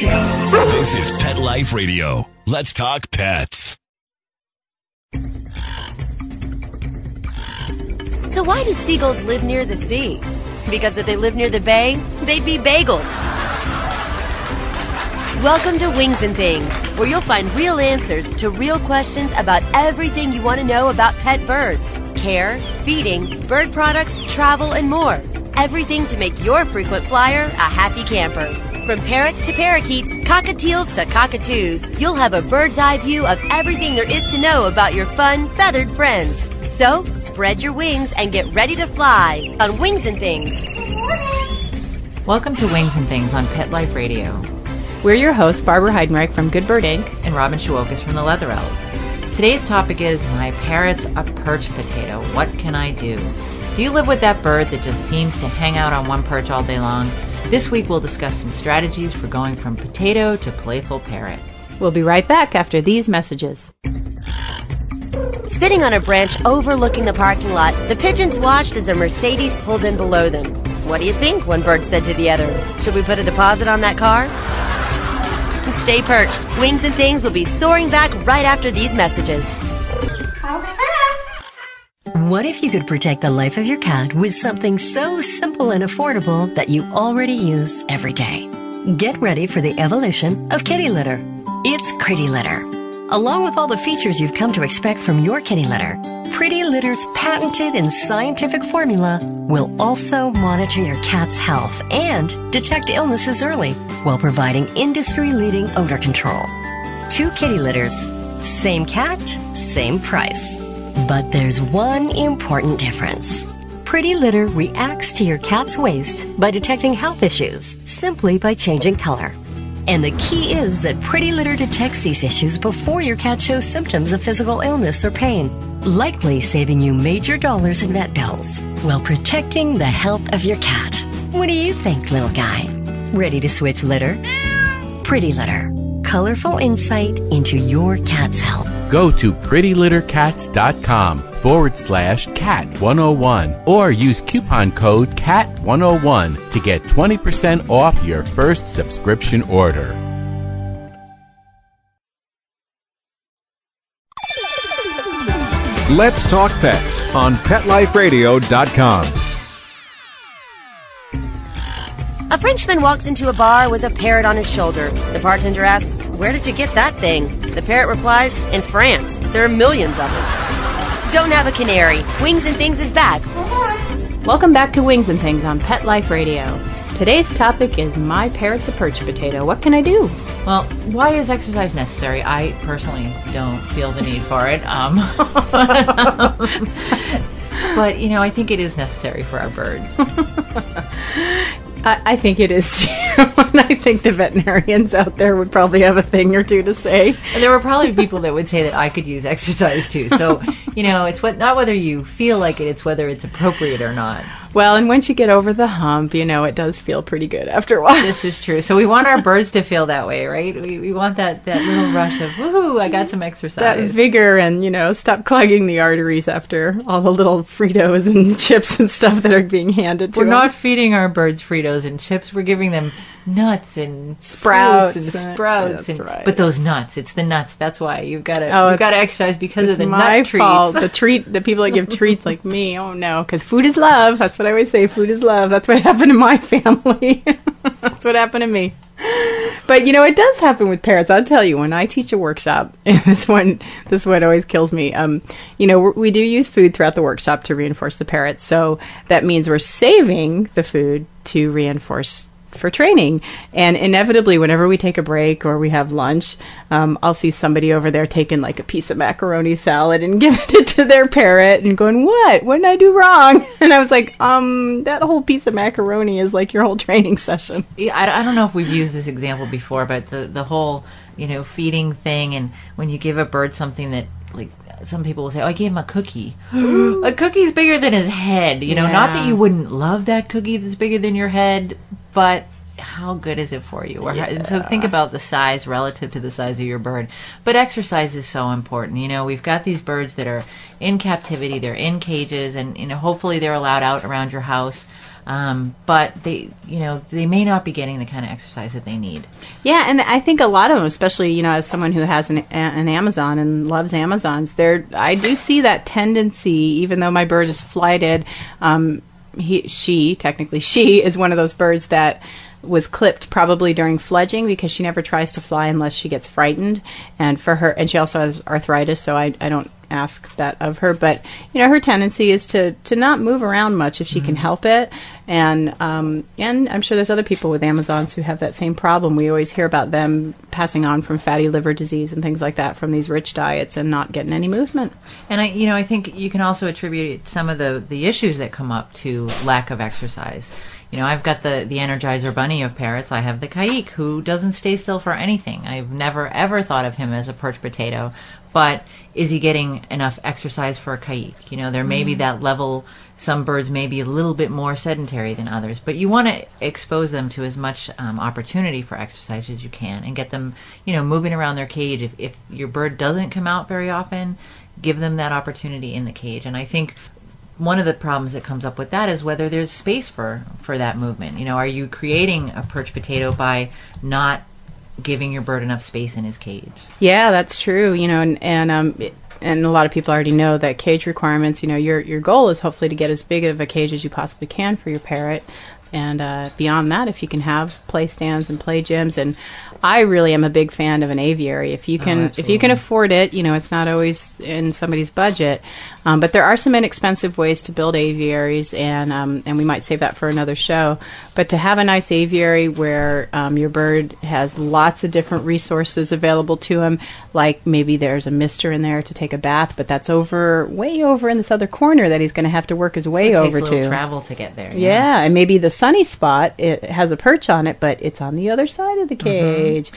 This is Pet Life Radio. Let's talk pets. So why do seagulls live near the sea? Because if they lived near the bay, they'd be bagels. Welcome to Wings and Things, where you'll find real answers to real questions about everything you want to know about pet birds. Care, feeding, bird products, travel, and more. Everything to make your frequent flyer a happy camper. From parrots to parakeets, cockatiels to cockatoos, you'll have a bird's eye view of everything there is to know about your fun, feathered friends. So, spread your wings and get ready to fly on Wings and Things. Welcome to Wings and Things on Pet Life Radio. We're your hosts, Barbara Heidenreich from Good Bird Inc. and Robin Shewokis from the Leather Elves. Today's topic is My Parrot's a Perch Potato. What can I do? Do you live with that bird that just seems to hang out on one perch all day long? This week we'll discuss some strategies for going from potato to playful parrot. We'll be right back after these messages. Sitting on a branch overlooking the parking lot, the pigeons watched as a Mercedes pulled in below them. What do you think? One bird said to the other. Should we put a deposit on that car? Stay perched. Wings and Things will be soaring back right after these messages. What if you could protect the life of your cat with something so simple and affordable that you already use every day? Get ready for the evolution of kitty litter. It's Pretty Litter. Along with all the features you've come to expect from your kitty litter, Pretty Litter's patented and scientific formula will also monitor your cat's health and detect illnesses early while providing industry leading odor control. Two kitty litters, same cat, same price. But there's one important difference. Pretty Litter reacts to your cat's waste by detecting health issues simply by changing color. And the key is that Pretty Litter detects these issues before your cat shows symptoms of physical illness or pain, likely saving you major dollars in vet bills while protecting the health of your cat. What do you think, little guy? Ready to switch litter? Pretty Litter. Colorful insight into your cat's health. Go to prettylittercats.com forward slash cat 101 or use coupon code cat 101 to get 20% off your first subscription order. Let's Talk Pets on PetLifeRadio.com. A Frenchman walks into a bar with a parrot on his shoulder. The bartender asks, Where did you get that thing? The parrot replies, In France. There are millions of them. Don't have a canary. Wings and Things is back. Welcome back to Wings and Things on Pet Life Radio. Today's topic is My Parrot's a Perch Potato. What can I do? Well, why is exercise necessary? I personally don't feel the need for it. Um, but, you know, I think it is necessary for our birds. I, I think it is too. and I think the veterinarians out there would probably have a thing or two to say. And there were probably people that would say that I could use exercise too. So, you know, it's what not whether you feel like it, it's whether it's appropriate or not. Well, and once you get over the hump, you know, it does feel pretty good after a while. This is true. So we want our birds to feel that way, right? We, we want that, that little rush of, woohoo, I got some exercise. that vigor and, you know, stop clogging the arteries after all the little Fritos and chips and stuff that are being handed to We're them. not feeding our birds Fritos and chips. We're giving them nuts and Sprouts and sprouts. and, right. But those nuts, it's the nuts. That's why you've got to Oh, you've got to exercise because of the my nut treats. The treat, the people that give treats like me. Oh no, because food is love. That's what I always say. Food is love. That's what happened to my family. That's what happened to me. But you know, it does happen with parrots. I'll tell you, when I teach a workshop, and this one, this one always kills me. Um, you know, we- do use food throughout the workshop to reinforce the parrots. So that means we're saving the food to reinforce for training. And inevitably, whenever we take a break or we have lunch, um, I'll see somebody over there taking like a piece of macaroni salad and giving it to their parrot and going, "What? What did I do wrong?" And I was like, "Um, that whole piece of macaroni is like your whole training session." Yeah, I, I don't know if we've used this example before, but the the whole you know feeding thing, and when you give a bird something that like some people will say, "Oh, I gave him a cookie." a cookie's bigger than his head. You know, not that you wouldn't love that cookie that's bigger than your head, but how good is it for you? Or how, and so think about the size relative to the size of your bird. But exercise is so important. You know, we've got these birds that are in captivity; they're in cages, and you know, hopefully they're allowed out around your house. Um, but they, you know, they may not be getting the kind of exercise that they need. Yeah, and I think a lot of them, especially you know, as someone who has an, an Amazon and loves Amazons, there I do see that tendency. Even though my bird is flighted, um, he, she, technically, she is one of those birds that was clipped probably during fledging because she never tries to fly unless she gets frightened. And for her, and she also has arthritis, so I, I don't ask that of her. But you know, her tendency is to to not move around much if she can help it. And um, and I'm sure there's other people with Amazons who have that same problem. We always hear about them passing on from fatty liver disease and things like that from these rich diets and not getting any movement. And I, you know, I think you can also attribute some of the the issues that come up to lack of exercise. You know, I've got the the Energizer Bunny of parrots. I have the caique, who doesn't stay still for anything. I've never ever thought of him as a perch potato, but is he getting enough exercise for a caique? You know, there may be that level. Some birds may be a little bit more sedentary than others, but you want to expose them to as much um, opportunity for exercise as you can, and get them, you know, moving around their cage. If if your bird doesn't come out very often, give them that opportunity in the cage. And I think one of the problems that comes up with that is whether there's space for for that movement. You know, are you creating a perch potato by not giving your bird enough space in his cage? Yeah, that's true. You know, and and um, it- and a lot of people already know that cage requirements. You know, your your goal is hopefully to get as big of a cage as you possibly can for your parrot, and uh, beyond that, if you can have play stands and play gyms. And I really am a big fan of an aviary. If you can, if you can afford it, you know, it's not always in somebody's budget, um, but there are some inexpensive ways to build aviaries, and um, and we might save that for another show. But to have a nice aviary where um, your bird has lots of different resources available to him, like maybe there's a mister in there to take a bath, but that's over way over in this other corner that he's going to have to work his way it takes over a little to. travel to get there. Yeah, and maybe the sunny spot it has a perch on it, but it's on the other side of the Mm-hmm. cage.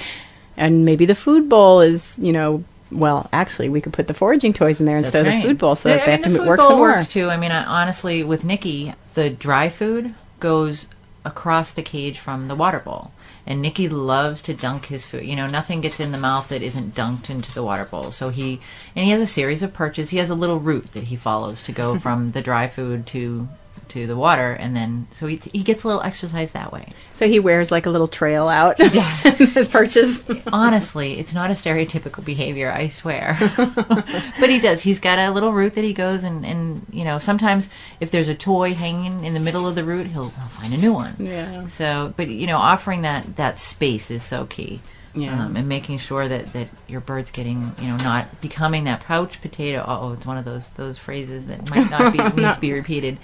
And maybe the food bowl is, you know, well, actually, we could put the foraging toys in there That's instead of right. the food bowl, so Yeah, that they I have mean, to the m- work some more. works too. I mean, I, honestly, with Nikki, the dry food goes across the cage from the water bowl. And Nikki loves to dunk his food. You know, nothing gets in the mouth that isn't dunked into the water bowl. So he, and he has a series of perches. He has a little route that he follows to go from the dry food to to the water, and then so he he gets a little exercise that way. So he wears like a little trail out. the perches. Honestly, it's not a stereotypical behavior, I swear. but he does. He's got a little route that he goes and, and you know, sometimes if there's a toy hanging in the middle of the route, he'll, he'll find a new one. Yeah. So, but you know, offering that that space is so key. Yeah. Um, and making sure that, that your bird's getting, you know, not becoming that pouch potato. Oh, it's one of those those phrases that might not be need to be repeated,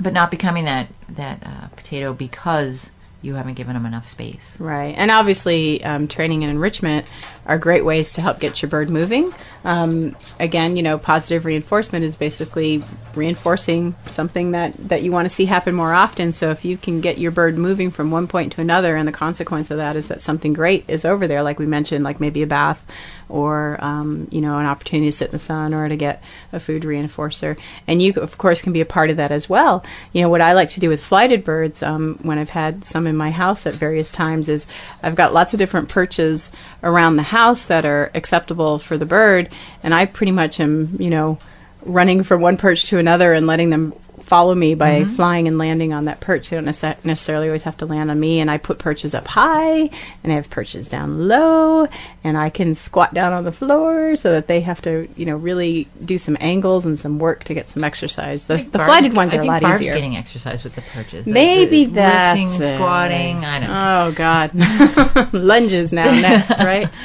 but not becoming that that uh, potato because you haven't given them enough space. Right. And obviously, um, training and enrichment are great ways to help get your bird moving. Um, again, you know, positive reinforcement is basically reinforcing something that, that you want to see happen more often. So if you can get your bird moving from one point to another, and the consequence of that is that something great is over there, like we mentioned, like maybe a bath or, um, you know, an opportunity to sit in the sun or to get a food reinforcer. And you, of course, can be a part of that as well. You know, what I like to do with flighted birds um, when I've had some in my house at various times is I've got lots of different perches around the house that are acceptable for the bird, and I pretty much am, you know, running from one perch to another and letting them follow me by mm-hmm. flying and landing on that perch. They don't nece- necessarily always have to land on me, and I put perches up high, and I have perches down low, and I can squat down on the floor so that they have to, you know, really do some angles and some work to get some exercise. The, the flighted ones I are a lot Barb's easier. getting exercise with the perches. The- Maybe the that's lifting, it. squatting. I don't oh, know. Oh God, lunges now next, right?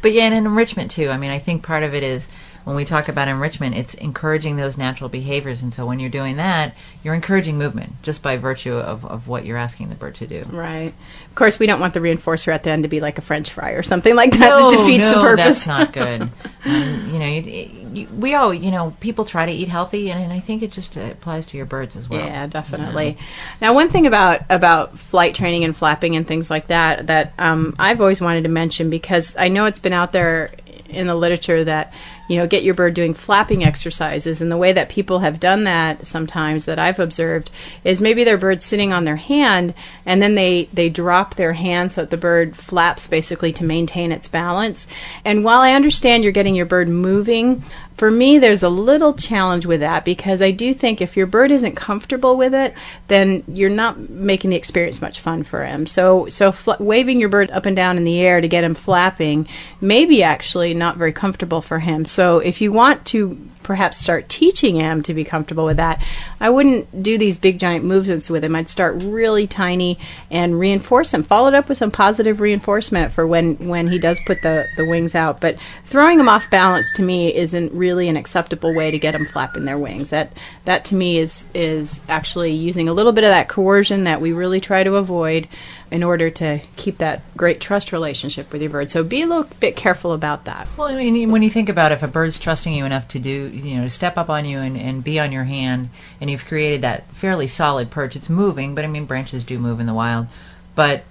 But yeah, and enrichment too. I mean, I think part of it is when we talk about enrichment, it's encouraging those natural behaviors. And so when you're doing that, you're encouraging movement just by virtue of, of what you're asking the bird to do. Right. Of course, we don't want the reinforcer at the end to be like a French fry or something like that that defeats no, the purpose. that's not good. um, you know, you, you, we all, you know, people try to eat healthy, and, and I think it just applies to your birds as well. Yeah, definitely. Now, one thing about about flight training and flapping and things like that that um, I've always wanted to mention because I know it's been out there in the literature that you know, get your bird doing flapping exercises. And the way that people have done that sometimes that I've observed is maybe their bird's sitting on their hand and then they, they drop their hand so that the bird flaps basically to maintain its balance. And while I understand you're getting your bird moving, for me, there's a little challenge with that because I do think if your bird isn't comfortable with it, then you're not making the experience much fun for him. So, so fl- waving your bird up and down in the air to get him flapping may be actually not very comfortable for him. So, if you want to perhaps start teaching him to be comfortable with that. I wouldn't do these big giant movements with him. I'd start really tiny and reinforce him. Follow it up with some positive reinforcement for when when he does put the the wings out. But throwing him off balance to me isn't really an acceptable way to get them flapping their wings. That that to me is is actually using a little bit of that coercion that we really try to avoid in order to keep that great trust relationship with your bird. So be a little bit careful about that. Well, I mean, when you think about it, if a bird's trusting you enough to do, you know, to step up on you and, and be on your hand, and you've created that fairly solid perch, it's moving, but I mean, branches do move in the wild, but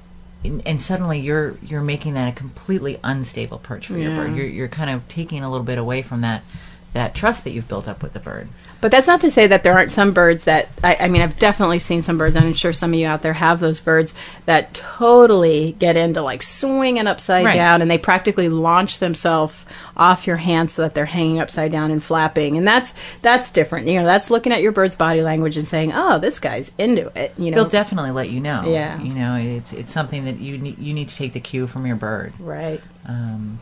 and suddenly you're you're making that a completely unstable perch for your bird. You're you're kind of taking a little bit away from that that trust that you've built up with the bird. But that's not to say that there aren't some birds that I, I mean I've definitely seen some birds and I'm sure some of you out there have those birds that totally get into like swinging upside Right. down and they practically launch themselves off your hand so that they're hanging upside down and flapping and that's that's different you know that's looking at your bird's body language and saying oh this guy's into it you know They'll definitely let you know. Yeah. you know, it's it's something that you need, you need to take the cue from your bird. right Um,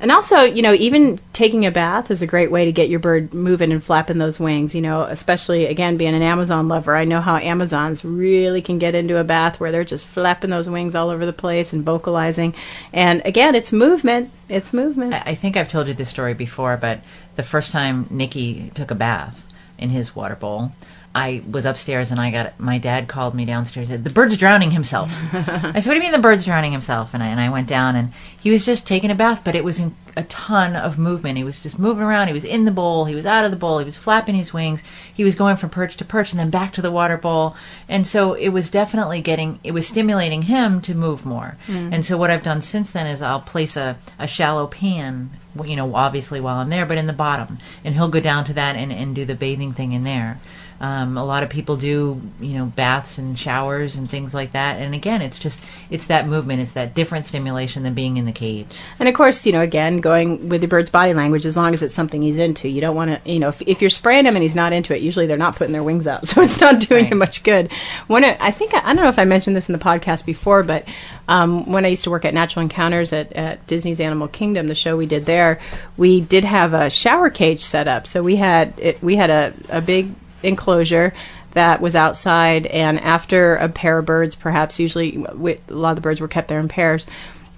And also, you know, even taking a bath is a great way to get your bird moving and flapping those wings, you know, especially again being an Amazon lover. I know how Amazons really can get into a bath where they're just flapping those wings all over the place and vocalizing. And again, it's movement. It's movement. I think I've told you this story before, but the first time Nikki took a bath in his water bowl, I was upstairs and I got my dad called me downstairs. said, The bird's drowning himself. I said, What do you mean the bird's drowning himself? And I and I went down and he was just taking a bath, but it was in a ton of movement. He was just moving around. He was in the bowl. He was out of the bowl. He was flapping his wings. He was going from perch to perch and then back to the water bowl. And so it was definitely getting, it was stimulating him to move more. Mm. And so what I've done since then is I'll place a, a shallow pan, you know, obviously while I'm there, but in the bottom. And he'll go down to that and, and do the bathing thing in there. Um, a lot of people do, you know, baths and showers and things like that. And again, it's just, it's that movement. It's that different stimulation than being in the cage. And of course, you know, again, going with your bird's body language, as long as it's something he's into, you don't want to, you know, if, if you're spraying him and he's not into it, usually they're not putting their wings out, so it's not doing Right. him much good. When it, I think I don't know if I mentioned this in the podcast before, but um, when I used to work at Natural Encounters at, at Disney's Animal Kingdom, the show we did there, we did have a shower cage set up. So we had it, we had a, a big enclosure that was outside, and after a pair of birds, perhaps usually we, a lot of the birds were kept there in pairs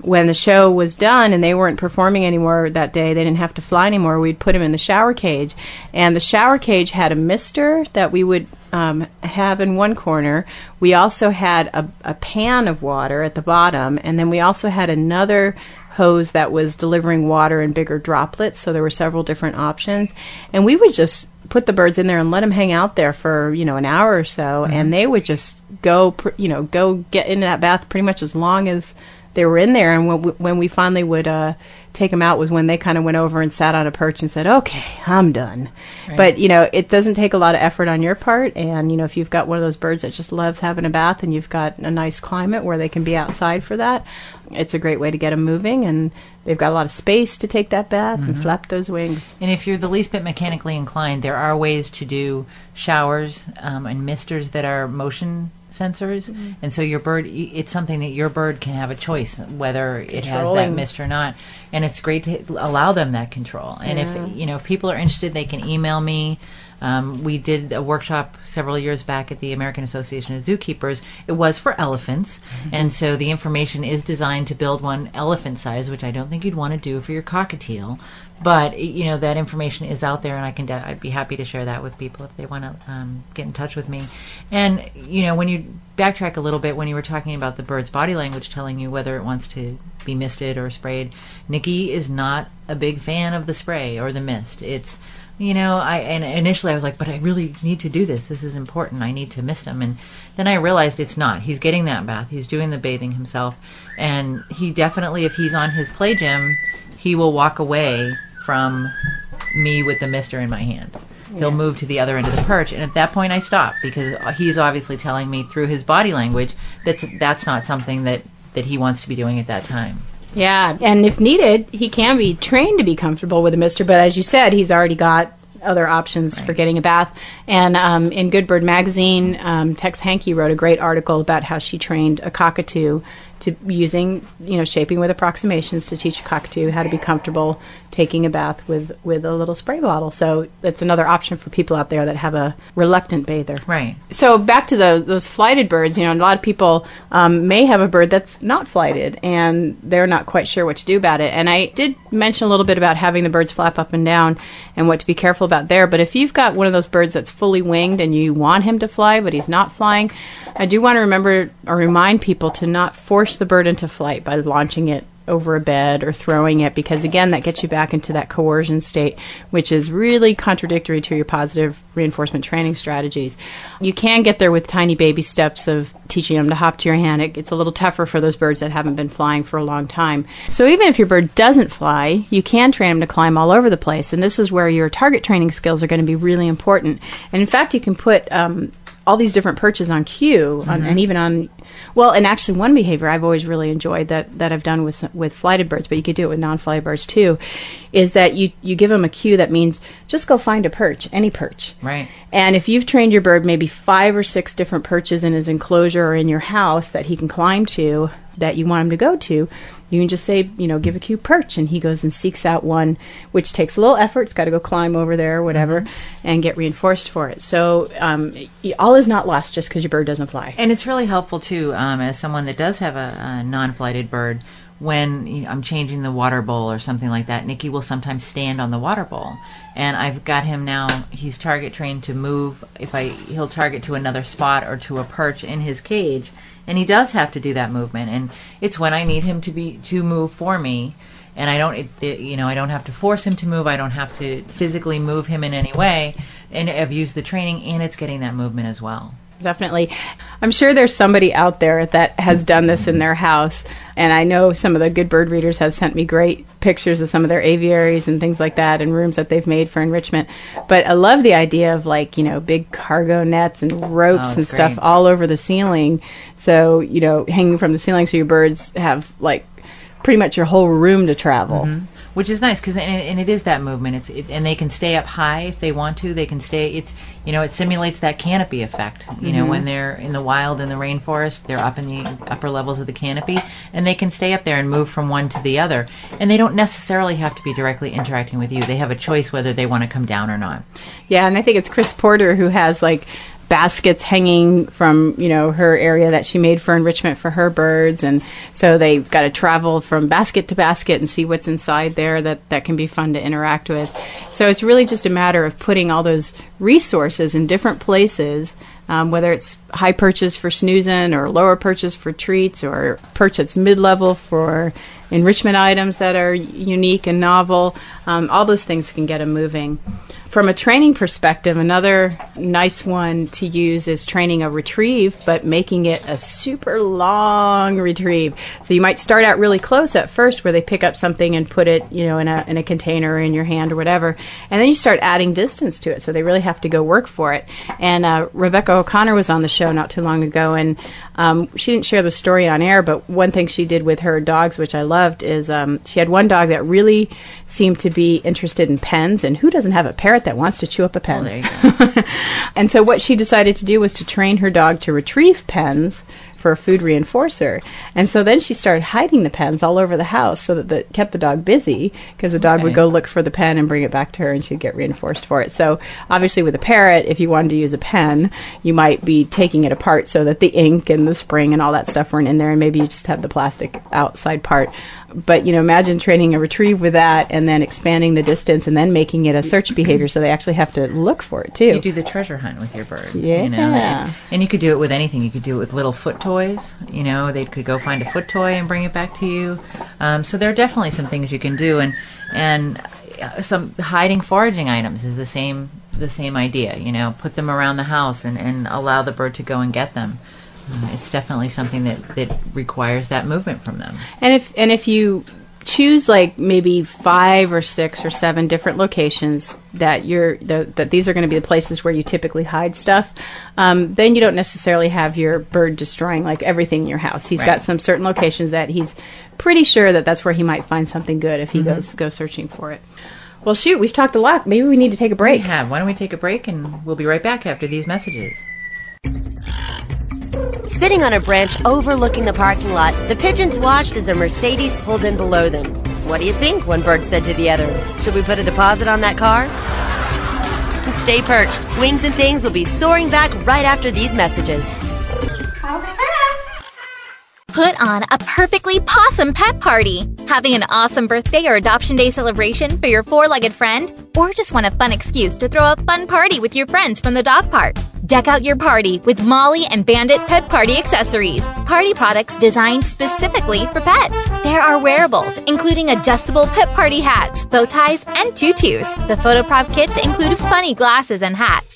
when the show was done and they weren't performing anymore that day, they didn't have to fly anymore. We'd put them in the shower cage, and the shower cage had a mister that we would um, have in one corner. We also had a, a pan of water at the bottom, and then we also had another hose that was delivering water in bigger droplets. So there were several different options, and we would just put the birds in there and let them hang out there for you know an hour or so, and they would just go pr- you know go get into that bath pretty much as long as they were in there. And when we, when we finally would uh, take them out was when they kind of went over and sat on a perch and said, "Okay, I'm done." But you know, it doesn't take a lot of effort on your part. And you know, if you've got one of those birds that just loves having a bath, and you've got a nice climate where they can be outside for that, it's a great way to get them moving. And they've got a lot of space to take that bath and flap those wings. And if you're the least bit mechanically inclined, there are ways to do showers um, and misters that are motion sensors. And so your bird it's something that your bird can have a choice whether it has that mist or not. And it's great to allow them that control. And if you know if people are interested, they can email me. Um, we did a workshop several years back at the American Association of Zookeepers. It was for elephants, and so the information is designed to build one elephant size, which I don't think you'd want to do for your cockatiel. But you know that information is out there, and I can de- I'd be happy to share that with people if they want to um, get in touch with me. And you know when you backtrack a little bit when you were talking about the bird's body language telling you whether it wants to be misted or sprayed, Nikki is not a big fan of the spray or the mist. It's you know, I and initially I was like, but I really need to do this. This is important. I need to mist him. And then I realized it's not. He's getting that bath. He's doing the bathing himself, and he definitely, if he's on his play gym, he will walk away from me with the mister in my hand. He'll move to the other end of the perch, and at that point, I stop because he's obviously telling me through his body language that that's not something that that he wants to be doing at that time. Yeah, and if needed, he can be trained to be comfortable with a mister. But as you said, he's already got other options for getting a bath. And um, in Good Bird magazine, um, Tex Hankey wrote a great article about how she trained a cockatoo to using, you know, shaping with approximations to teach a cockatoo how to be comfortable taking a bath with with a little spray bottle. So that's another option for people out there that have a reluctant bather. Right. So back to those those flighted birds. You know, a lot of people um, may have a bird that's not flighted, and they're not quite sure what to do about it. And I did mention a little bit about having the birds flap up and down, and what to be careful about there. But if you've got one of those birds that's fully winged and you want him to fly, but he's not flying, I do want to remember or remind people to not force the bird into flight by launching it over a bed or throwing it because again that gets you back into that coercion state which is really contradictory to your positive reinforcement training strategies. You can get there with tiny baby steps of teaching them to hop to your hand. It, it's a little tougher for those birds that haven't been flying for a long time. So even if your bird doesn't fly you can train them to climb all over the place and this is where your target training skills are going to be really important. And in fact you can put um, all these different perches on cue on, and mm-hmm. even on well and actually one behavior i've always really enjoyed that, that i've done with with flighted birds but you could do it with non-flighted birds too is that you you give them a cue that means just go find a perch any perch Right. and if you've trained your bird maybe five or six different perches in his enclosure or in your house that he can climb to that you want him to go to, you can just say, you know, give a cue perch, and he goes and seeks out one, which takes a little effort. It's got to go climb over there or whatever, and get reinforced for it. So um, all is not lost just because your bird doesn't fly. And it's really helpful too, um, as someone that does have a, a non-flighted bird. When you know, I'm changing the water bowl or something like that, Nikki will sometimes stand on the water bowl, and I've got him now. He's target trained to move. If I he'll target to another spot or to a perch in his cage, and he does have to do that movement. And it's when I need him to be to move for me, and I don't, it, you know, I don't have to force him to move. I don't have to physically move him in any way. And I've used the training, and it's getting that movement as well. Definitely. I'm sure there's somebody out there that has done this in their house. And I know some of the good bird readers have sent me great pictures of some of their aviaries and things like that and rooms that they've made for enrichment. But I love the idea of like, you know, big cargo nets and ropes Oh, and stuff great. all over the ceiling. So, you know, hanging from the ceiling so your birds have like pretty much your whole room to travel. Mm-hmm. Which is nice because and, and it is that movement. It's it, and they can stay up high if they want to. They can stay it's you know it simulates that canopy effect you know when mm-hmm. they're in the wild in the rainforest they're up in the upper levels of the canopy and they can stay up there and move from one to the other. And they don't necessarily have to be directly interacting with you. They have a choice whether they want to come down or not. Yeah, and I think it's Chris Porter who has like baskets hanging from you know her area that she made for enrichment for her birds. And so they've got to travel from basket to basket and see what's inside there that that can be fun to interact with. So it's really just a matter of putting all those resources in different places um, whether it's high perches for snoozing or lower perches for treats or perch that's mid-level for enrichment items that are unique and novel. Um, all those things can get them moving from a training perspective, another nice one to use is training a retrieve, but making it a super long retrieve. So you might start out really close at first, where they pick up something and put it, you know, in a in a container or in your hand or whatever, and then you start adding distance to it. So they really have to go work for it. And uh, Rebecca O'Connor was on the show not too long ago, and um, she didn't share the story on air, but one thing she did with her dogs, which I loved, is um, she had one dog that really seemed to be interested in pens. And who doesn't have a parrot that wants to chew up a pen? there you go and so what she decided to do was to train her dog to retrieve pens for a food reinforcer. And so then she started hiding the pens all over the house so that that kept the dog busy because the dog would go look for the pen and bring it back to her and she'd get reinforced for it. So obviously with a parrot, if you wanted to use a pen, you might be taking it apart so that the ink and the spring and all that stuff weren't in there and maybe you just have the plastic outside part. But you know, imagine training a retrieve with that and then expanding the distance and then making it a search behavior so they actually have to look for it too. you do the treasure hunt with your bird. You know? Yeah. And you could do it with anything. You could do it with little foot toys. You know, they could go find a foot toy and bring it back to you. Um, so there are definitely some things you can do, and and uh, some hiding foraging items is the same the same idea. You know, put them around the house and, and allow the bird to go and get them. Uh, it's definitely something that, that requires that movement from them. And if and if you choose like maybe five or six or seven different locations that you're the, that these are going to be the places where you typically hide stuff. Um, then you don't necessarily have your bird destroying like everything in your house. He's Right. got some certain locations that he's pretty sure that that's where he might find something good if he goes goes searching for it. Well, shoot, we've talked a lot. Maybe we need to take a We break. have. Why don't we take a break and we'll be right back after these messages. Sitting on a branch overlooking the parking lot, the pigeons watched as a Mercedes pulled in below them. What do you think? One bird said to the other. Should we put a deposit on that car? Stay perched. Wings and Things will be soaring back right after these messages. Put on a perfectly possum pet party. Having an awesome birthday or adoption day celebration for your four legged friend? Or just want a fun excuse to throw a fun party with your friends from the dog park? Deck out your party with Molly and Bandit Pet Party accessories. Party products designed specifically for pets. There are wearables, including adjustable pet party hats, bow ties, and tutus. The photo prop kits include funny glasses and hats.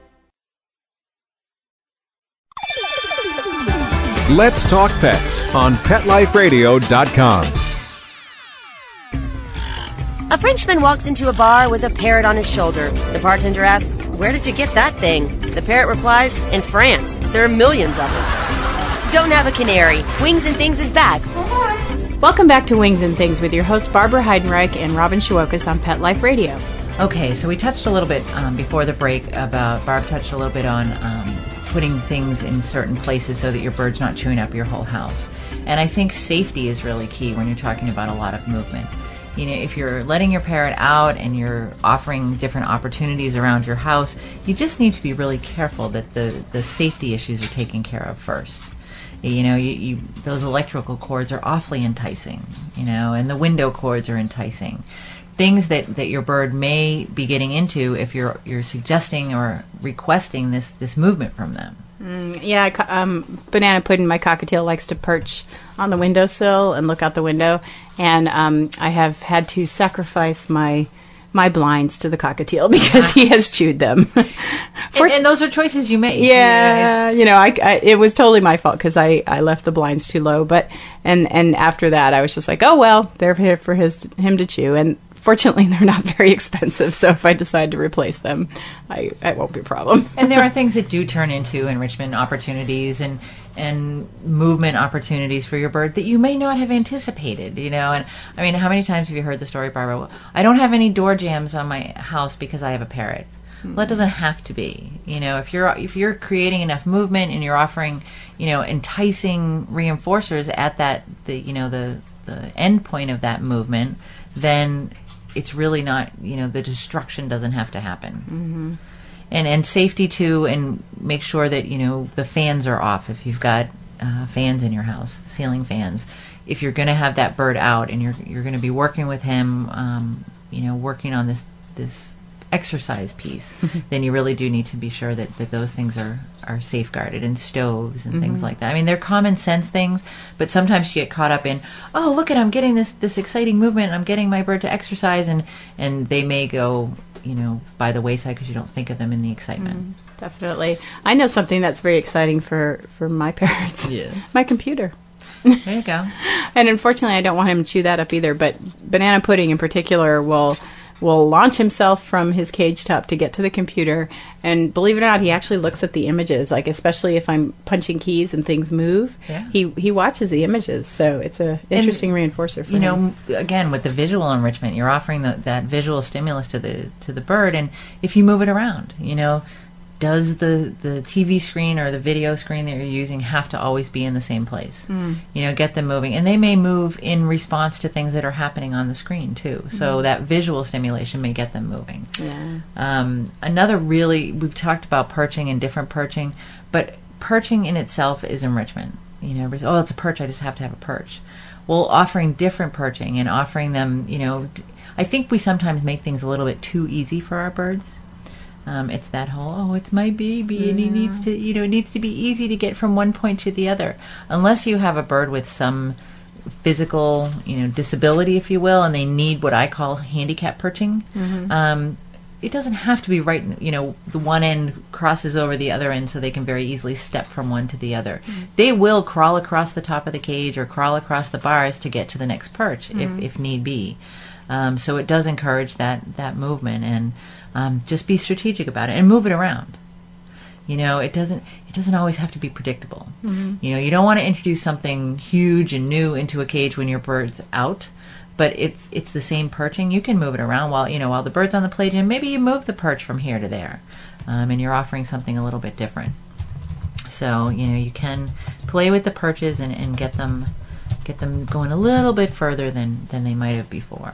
Let's Talk Pets on PetLifeRadio.com. A Frenchman walks into a bar with a parrot on his shoulder. The bartender asks, Where did you get that thing? The parrot replies, In France. There are millions of them. Don't have a canary. Wings and Things is back. Welcome back to Wings and Things with your hosts Barbara Heidenreich and Robin Shewokis on Pet Life Radio. Okay, so we touched a little bit um, before the break about Barb touched a little bit on um, putting things in certain places so that your bird's not chewing up your whole house. And I think safety is really key when you're talking about a lot of movement. You know, if you're letting your parrot out and you're offering different opportunities around your house, you just need to be really careful that the, the safety issues are taken care of first. You know, you, you those electrical cords are awfully enticing. You know, and the window cords are enticing. Things that, that your bird may be getting into if you're you're suggesting or requesting this this movement from them. Yeah, co- um, banana pudding. My cockatiel likes to perch on the windowsill and look out the window, and um, I have had to sacrifice my my blinds to the cockatiel because he has chewed them. For- and, and those are choices you make. yeah, you know, I, I it was totally my fault because I, I left the blinds too low. But and and after that, I was just like, oh well, they're here for his him to chew, and fortunately, they're not very expensive. So if I decide to replace them, I it won't be a problem. and there are things that do turn into enrichment opportunities and and movement opportunities for your bird that you may not have anticipated you know and i mean how many times have you heard the story barbara Well, i don't have any door jambs on my house because i have a parrot hmm. well it doesn't have to be you know if you're if you're creating enough movement and you're offering you know enticing reinforcers at that the you know the the end point of that movement then it's really not you know the destruction doesn't have to happen and and safety too, and make sure that you know the fans are off if you've got uh, fans in your house, ceiling fans. If you're going to have that bird out and you're you're going to be working with him, um, you know, working on this this exercise piece, then you really do need to be sure that, that those things are, are safeguarded and stoves and things mm-hmm. like that. I mean, they're common sense things, but sometimes you get caught up in, oh, look at I'm getting this this exciting movement. I'm getting my bird to exercise, and and they may go, you know, by the wayside because you don't think of them in the excitement. Mm, definitely, I know something that's very exciting for for my parents. Yes. my computer. There you go. And unfortunately, I don't want him to chew that up either. But banana pudding in particular will will launch himself from his cage top to get to the computer. And believe it or not, he actually looks at the images. Like especially if I'm punching keys and things move, Yeah. he he watches the images. So it's a interesting reinforcer for you him. know again with the visual enrichment you're offering the, that visual stimulus to the to the bird and if you move it around you know does the the tv screen or the video screen that you're using have to always be in the same place you know get them moving and they may move in response to things that are happening on the screen too so that visual stimulation may get them moving Yeah. um, another really, we've talked about perching and different perching, but perching in itself is enrichment. You know, oh, it's a perch. I just have to have a perch. Well, offering different perching and offering them, you know, I think we sometimes make things a little bit too easy for our birds. Um, it's that whole oh, it's my baby, and he needs to you know it needs to be easy to get from one point to the other. Unless you have a bird with some physical you know disability, if you will, and they need what I call handicap perching. Um, it doesn't have to be right you know the one end crosses over the other end so they can very easily step from one to the other. They will crawl across the top of the cage or crawl across the bars to get to the next perch if, if need be. Um, so it does encourage that that movement and um, just be strategic about it and move it around. You know it doesn't it doesn't always have to be predictable. You know you don't want to introduce something huge and new into a cage when your bird's out but if it's the same perching you can move it around while you know while the bird's on the plate and maybe you move the perch from here to there um, and you're offering something a little bit different. So you know you can play with the perches and, and get them get them going a little bit further than than they might have before.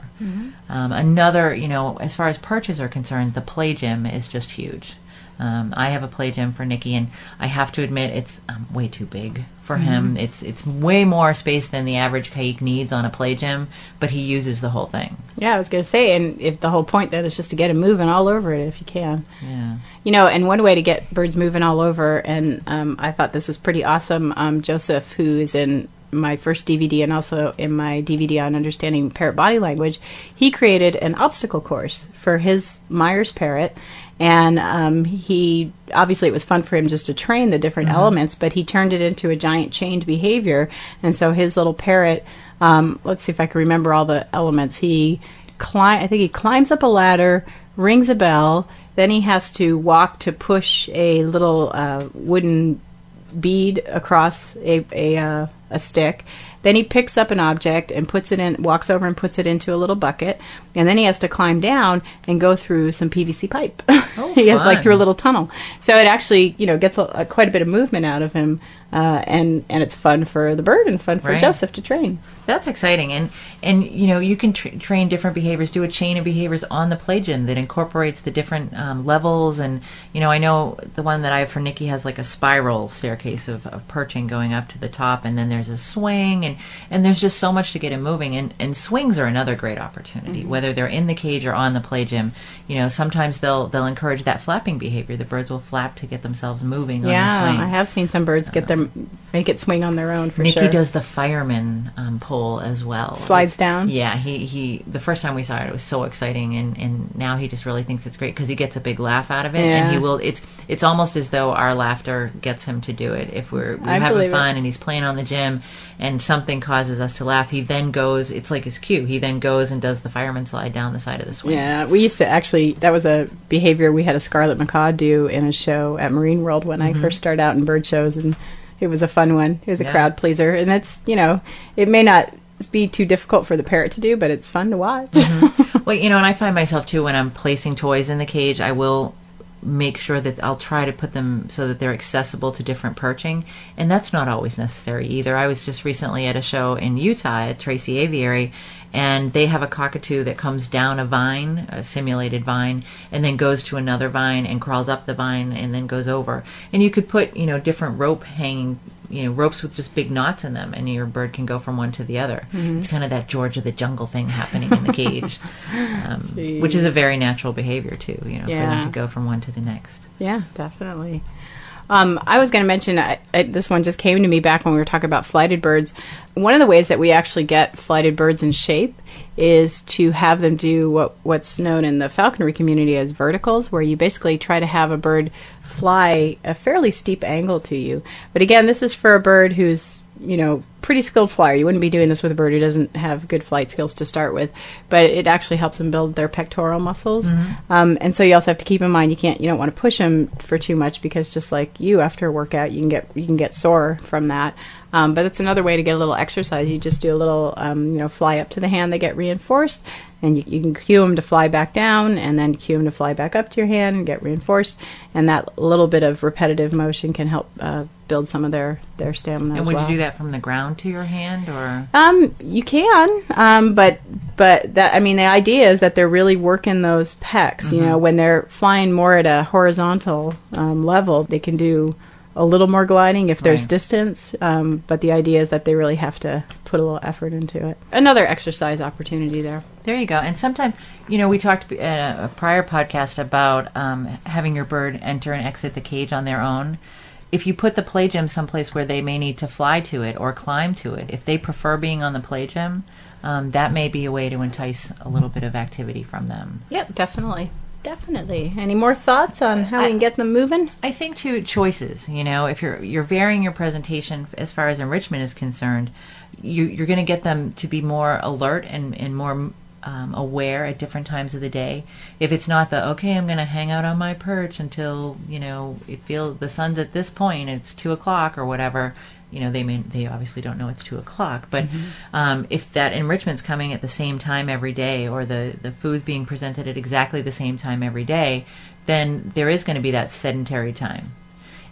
Um, another, you know, as far as perches are concerned, the play gym is just huge. Um, I have a play gym for Nikki, and I have to admit it's um, way too big for him. It's it's way more space than the average caique needs on a play gym, but he uses the whole thing. Yeah, I was going to say, and if the whole point then is just to get him moving all over it if you can. Yeah. You know, and one way to get birds moving all over, and um, I thought this was pretty awesome. Um, Joseph, who is in my first DVD and also in my DVD on understanding parrot body language, he created an obstacle course for his Meyer's parrot. And um, he obviously it was fun for him just to train the different elements, but he turned it into a giant chained behavior. And so his little parrot, um, let's see if I can remember all the elements. He climb, I think he climbs up a ladder, rings a bell, then he has to walk to push a little uh, wooden bead across a a, uh, a stick. Then he picks up an object and puts it in, walks over and puts it into a little bucket, and then he has to climb down and go through some PVC pipe. Oh, he has like through a little tunnel. So it actually, you know, gets a, a, quite a bit of movement out of him, uh, and and it's fun for the bird and fun for Right. Joseph to train. That's exciting, and and you know you can tr train different behaviors, do a chain of behaviors on the play gym that incorporates the different um, levels, and you know I know the one that I have for Nikki has like a spiral staircase of, of perching going up to the top, and then there's a swing, and and there's just so much to get him moving, and and swings are another great opportunity, whether they're in the cage or on the play gym. You know sometimes they'll they'll encourage that flapping behavior. The birds will flap to get themselves moving on the Yeah, swing. I have seen some birds get make it swing on their own for Nikki sure. does the fireman um, pole as well. Slides down? Yeah, he, he the first time we saw it, it was so exciting, and, and now he just really thinks it's great because he gets a big laugh out of it, and he will. It's it's almost as though our laughter gets him to do it. If we're, we're having believe it. fun and he's playing on the gym, and something causes us to laugh, he then goes. It's like his cue. He then goes and does the fireman slide down the side of the swing. Yeah, we used to actually. That was a behavior we had a Scarlet Macaw do in a show at Marine World when I first started out in bird shows, and it was a fun one. It was a Yeah. crowd pleaser, and it's you know it may not be too difficult for the parrot to do, but it's fun to watch. Mm-hmm. Well, you know, and I find myself too when I'm placing toys in the cage, I will make sure that I'll try to put them so that they're accessible to different perching, and that's not always necessary either. I was just recently at a show in Utah at Tracy Aviary, and they have a cockatoo that comes down a vine, a simulated vine, and then goes to another vine and crawls up the vine and then goes over. And you could put, you know, different rope hanging you know ropes with just big knots in them and your bird can go from one to the other Mm-hmm. it's kind of that george of the jungle thing happening in the cage um, which is a very natural behavior too you know for them to go from one to the next Yeah, definitely. Um, I was going to mention I, I, this one just came to me back when we were talking about flighted birds. One of the ways that we actually get flighted birds in shape is to have them do what what's known in the falconry community as verticals, where you basically try to have a bird fly a fairly steep angle to you. But again, this is for a bird who's you know pretty skilled flyer. You wouldn't be doing this with a bird who doesn't have good flight skills to start with, but it actually helps them build their pectoral muscles. Um, and so you also have to keep in mind you can't you don't want to push them for too much because just like you after a workout you can get you can get sore from that. Um, but it's another way to get a little exercise. You just do a little um, you know fly up to the hand. They get reinforced, and you, you can cue them to fly back down, and then cue them to fly back up to your hand and get reinforced. And that little bit of repetitive motion can help uh, build some of their their stamina. and would well. you do that from the ground to your hand or Um, you can, um, but but that I mean the idea is that they're really working those pecs. You know, when they're flying more at a horizontal um, level, they can do a little more gliding if there's Right. distance. Um, but the idea is that they really have to put a little effort into it. Another exercise opportunity there. There you go. And sometimes, you know, we talked in a, a prior podcast about um, having your bird enter and exit the cage on their own. If you put the play gym someplace where they may need to fly to it or climb to it, if they prefer being on the play gym, um, that may be a way to entice a little bit of activity from them. Yep, definitely. Definitely. Any more thoughts on how we can get them moving? I think two choices. You know, if you're you're varying your presentation as far as enrichment is concerned, you, you're going to get them to be more alert and and more um, aware at different times of the day. If it's not the okay, I'm going to hang out on my perch until you know it feels the sun's at this point, it's two o'clock or whatever. You know, they may they obviously don't know it's two o'clock, but um, if that enrichment's coming at the same time every day, or the the food's being presented at exactly the same time every day, then there is going to be that sedentary time.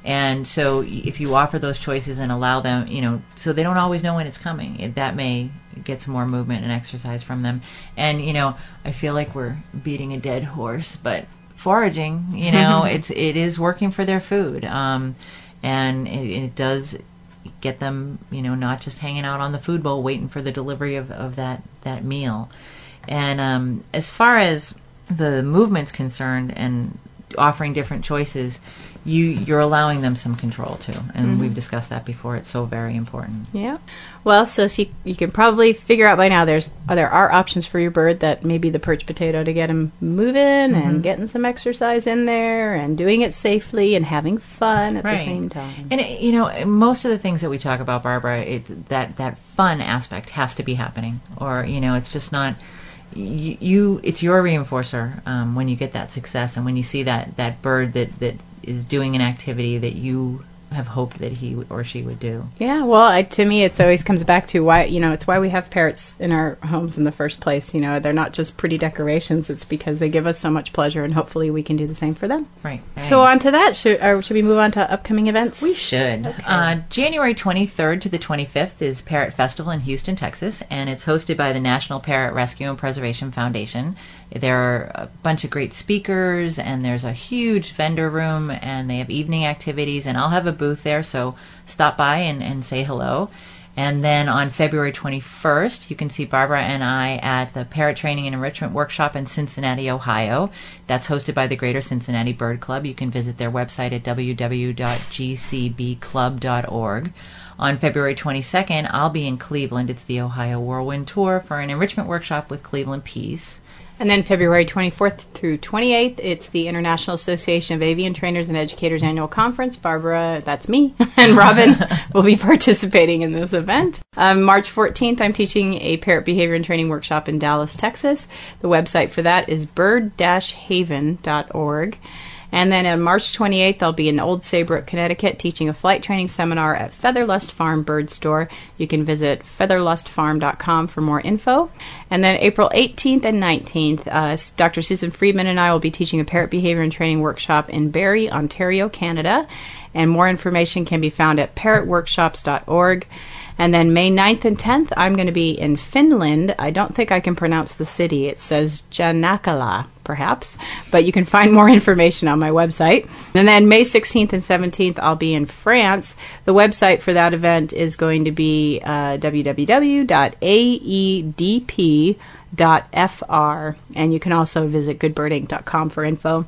And so if you offer those choices and allow them, you know, so they don't always know when it's coming, it, that may get some more movement and exercise from them. And, you know, I feel like we're beating a dead horse, but foraging, you know, it's, it is working for their food. Um, and it, it does get them, you know, not just hanging out on the food bowl waiting for the delivery of, of that, that meal. And um, as far as the movement's concerned and offering different choices, you you're allowing them some control too, and mm-hmm. we've discussed that before. It's so very important. Yeah. Well, so, so you, you can probably figure out by now there's there are options for your bird that maybe the perch potato to get him moving and mm-hmm. getting some exercise in there and doing it safely and having fun at the same time. And it, you know, most of the things that we talk about, Barbara, it, that that fun aspect has to be happening, or you know, it's just not. You, it's your reinforcer um, when you get that success and when you see that that bird that that is doing an activity that you have hoped that he or she would do. Yeah, well, I, to me, it's always comes back to why you know it's why we have parrots in our homes in the first place. You know, they're not just pretty decorations; it's because they give us so much pleasure, and hopefully, we can do the same for them. Right. So, on to that. Should or should we move on to upcoming events? We should. Uh, January 23rd to the 25th is Parrot Festival in Houston, Texas, and it's hosted by the National Parrot Rescue and Preservation Foundation. There are a bunch of great speakers, and there's a huge vendor room, and they have evening activities, and I'll have a booth there, so stop by and, and say hello. And then on February 21st, you can see Barbara and I at the Parrot Training and Enrichment Workshop in Cincinnati, Ohio. That's hosted by the Greater Cincinnati Bird Club. You can visit their website at www.gcbclub.org. On February 22nd, I'll be in Cleveland. It's the Ohio Whirlwind Tour for an enrichment workshop with Cleveland Peace. And then February 24th through 28th, it's the International Association of Avian Trainers and Educators annual conference. Barbara, that's me, and Robin will be participating in this event. Um, March 14th, I'm teaching a parrot behavior and training workshop in Dallas, Texas. The website for that is bird-haven.org. And then on March 28th, I'll be in Old Saybrook, Connecticut, teaching a flight training seminar at Featherlust Farm Bird Store. You can visit featherlustfarm.com for more info. And then April 18th and 19th, uh, Dr. Susan Friedman and I will be teaching a parrot behavior and training workshop in Barrie, Ontario, Canada. And more information can be found at parrotworkshops.org. And then May 9th and 10th, I'm going to be in Finland. I don't think I can pronounce the city. It says Janakkala, perhaps, but you can find more information on my website. And then May 16th and 17th, I'll be in France. The website for that event is going to be uh, www.aedp.fr. And you can also visit goodbirdinc.com for info.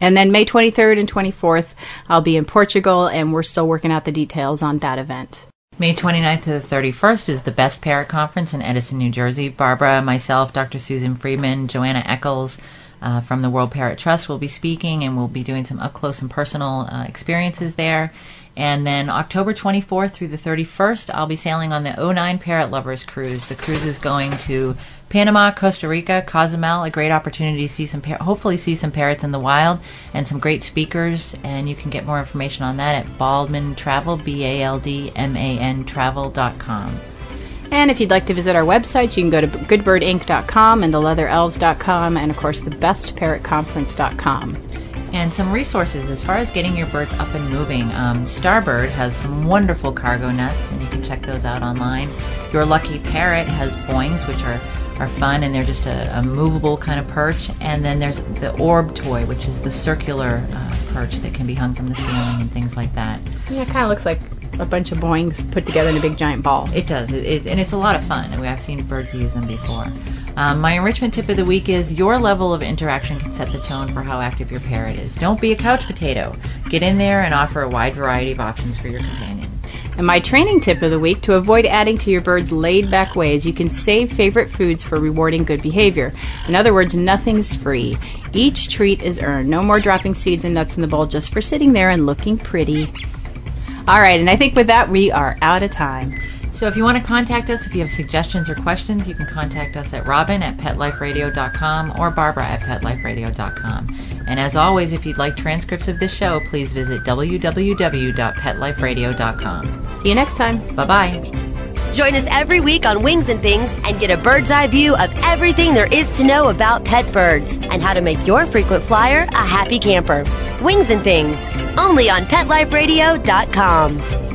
And then May 23rd and 24th, I'll be in Portugal, and we're still working out the details on that event. May 29th to the 31st is the Best Parrot Conference in Edison, New Jersey. Barbara, myself, Dr. Susan Friedman, Joanna Eckles uh, from the World Parrot Trust will be speaking, and we'll be doing some up close and personal uh, experiences there. And then October 24th through the 31st, I'll be sailing on the 09 Parrot Lovers Cruise. The cruise is going to Panama, Costa Rica, Cozumel. A great opportunity to see some, par- hopefully, see some parrots in the wild and some great speakers. And you can get more information on that at Baldman Travel, B A L D M A N Travel.com. And if you'd like to visit our websites, you can go to goodbirdinc.com and theleatherelves.com and, of course, thebestparrotconference.com. And some resources as far as getting your birds up and moving. Um, Starbird has some wonderful cargo nets, and you can check those out online. Your Lucky Parrot has boings, which are, are fun, and they're just a, a movable kind of perch. And then there's the Orb toy, which is the circular uh, perch that can be hung from the ceiling and things like that. Yeah, it kind of looks like a bunch of boings put together in a big giant ball. It does, it, it, and it's a lot of fun. And I've seen birds use them before. Um, my enrichment tip of the week is your level of interaction can set the tone for how active your parrot is. Don't be a couch potato. Get in there and offer a wide variety of options for your companion. And my training tip of the week to avoid adding to your bird's laid back ways, you can save favorite foods for rewarding good behavior. In other words, nothing's free. Each treat is earned. No more dropping seeds and nuts in the bowl just for sitting there and looking pretty. All right, and I think with that, we are out of time. So if you want to contact us, if you have suggestions or questions, you can contact us at robin at petliferadio.com or barbara at petliferadio.com. And as always, if you'd like transcripts of this show, please visit www.petliferadio.com. See you next time. Bye bye. Join us every week on Wings and Things and get a bird's eye view of everything there is to know about pet birds and how to make your frequent flyer a happy camper. Wings and Things, only on PetLifeRadio.com.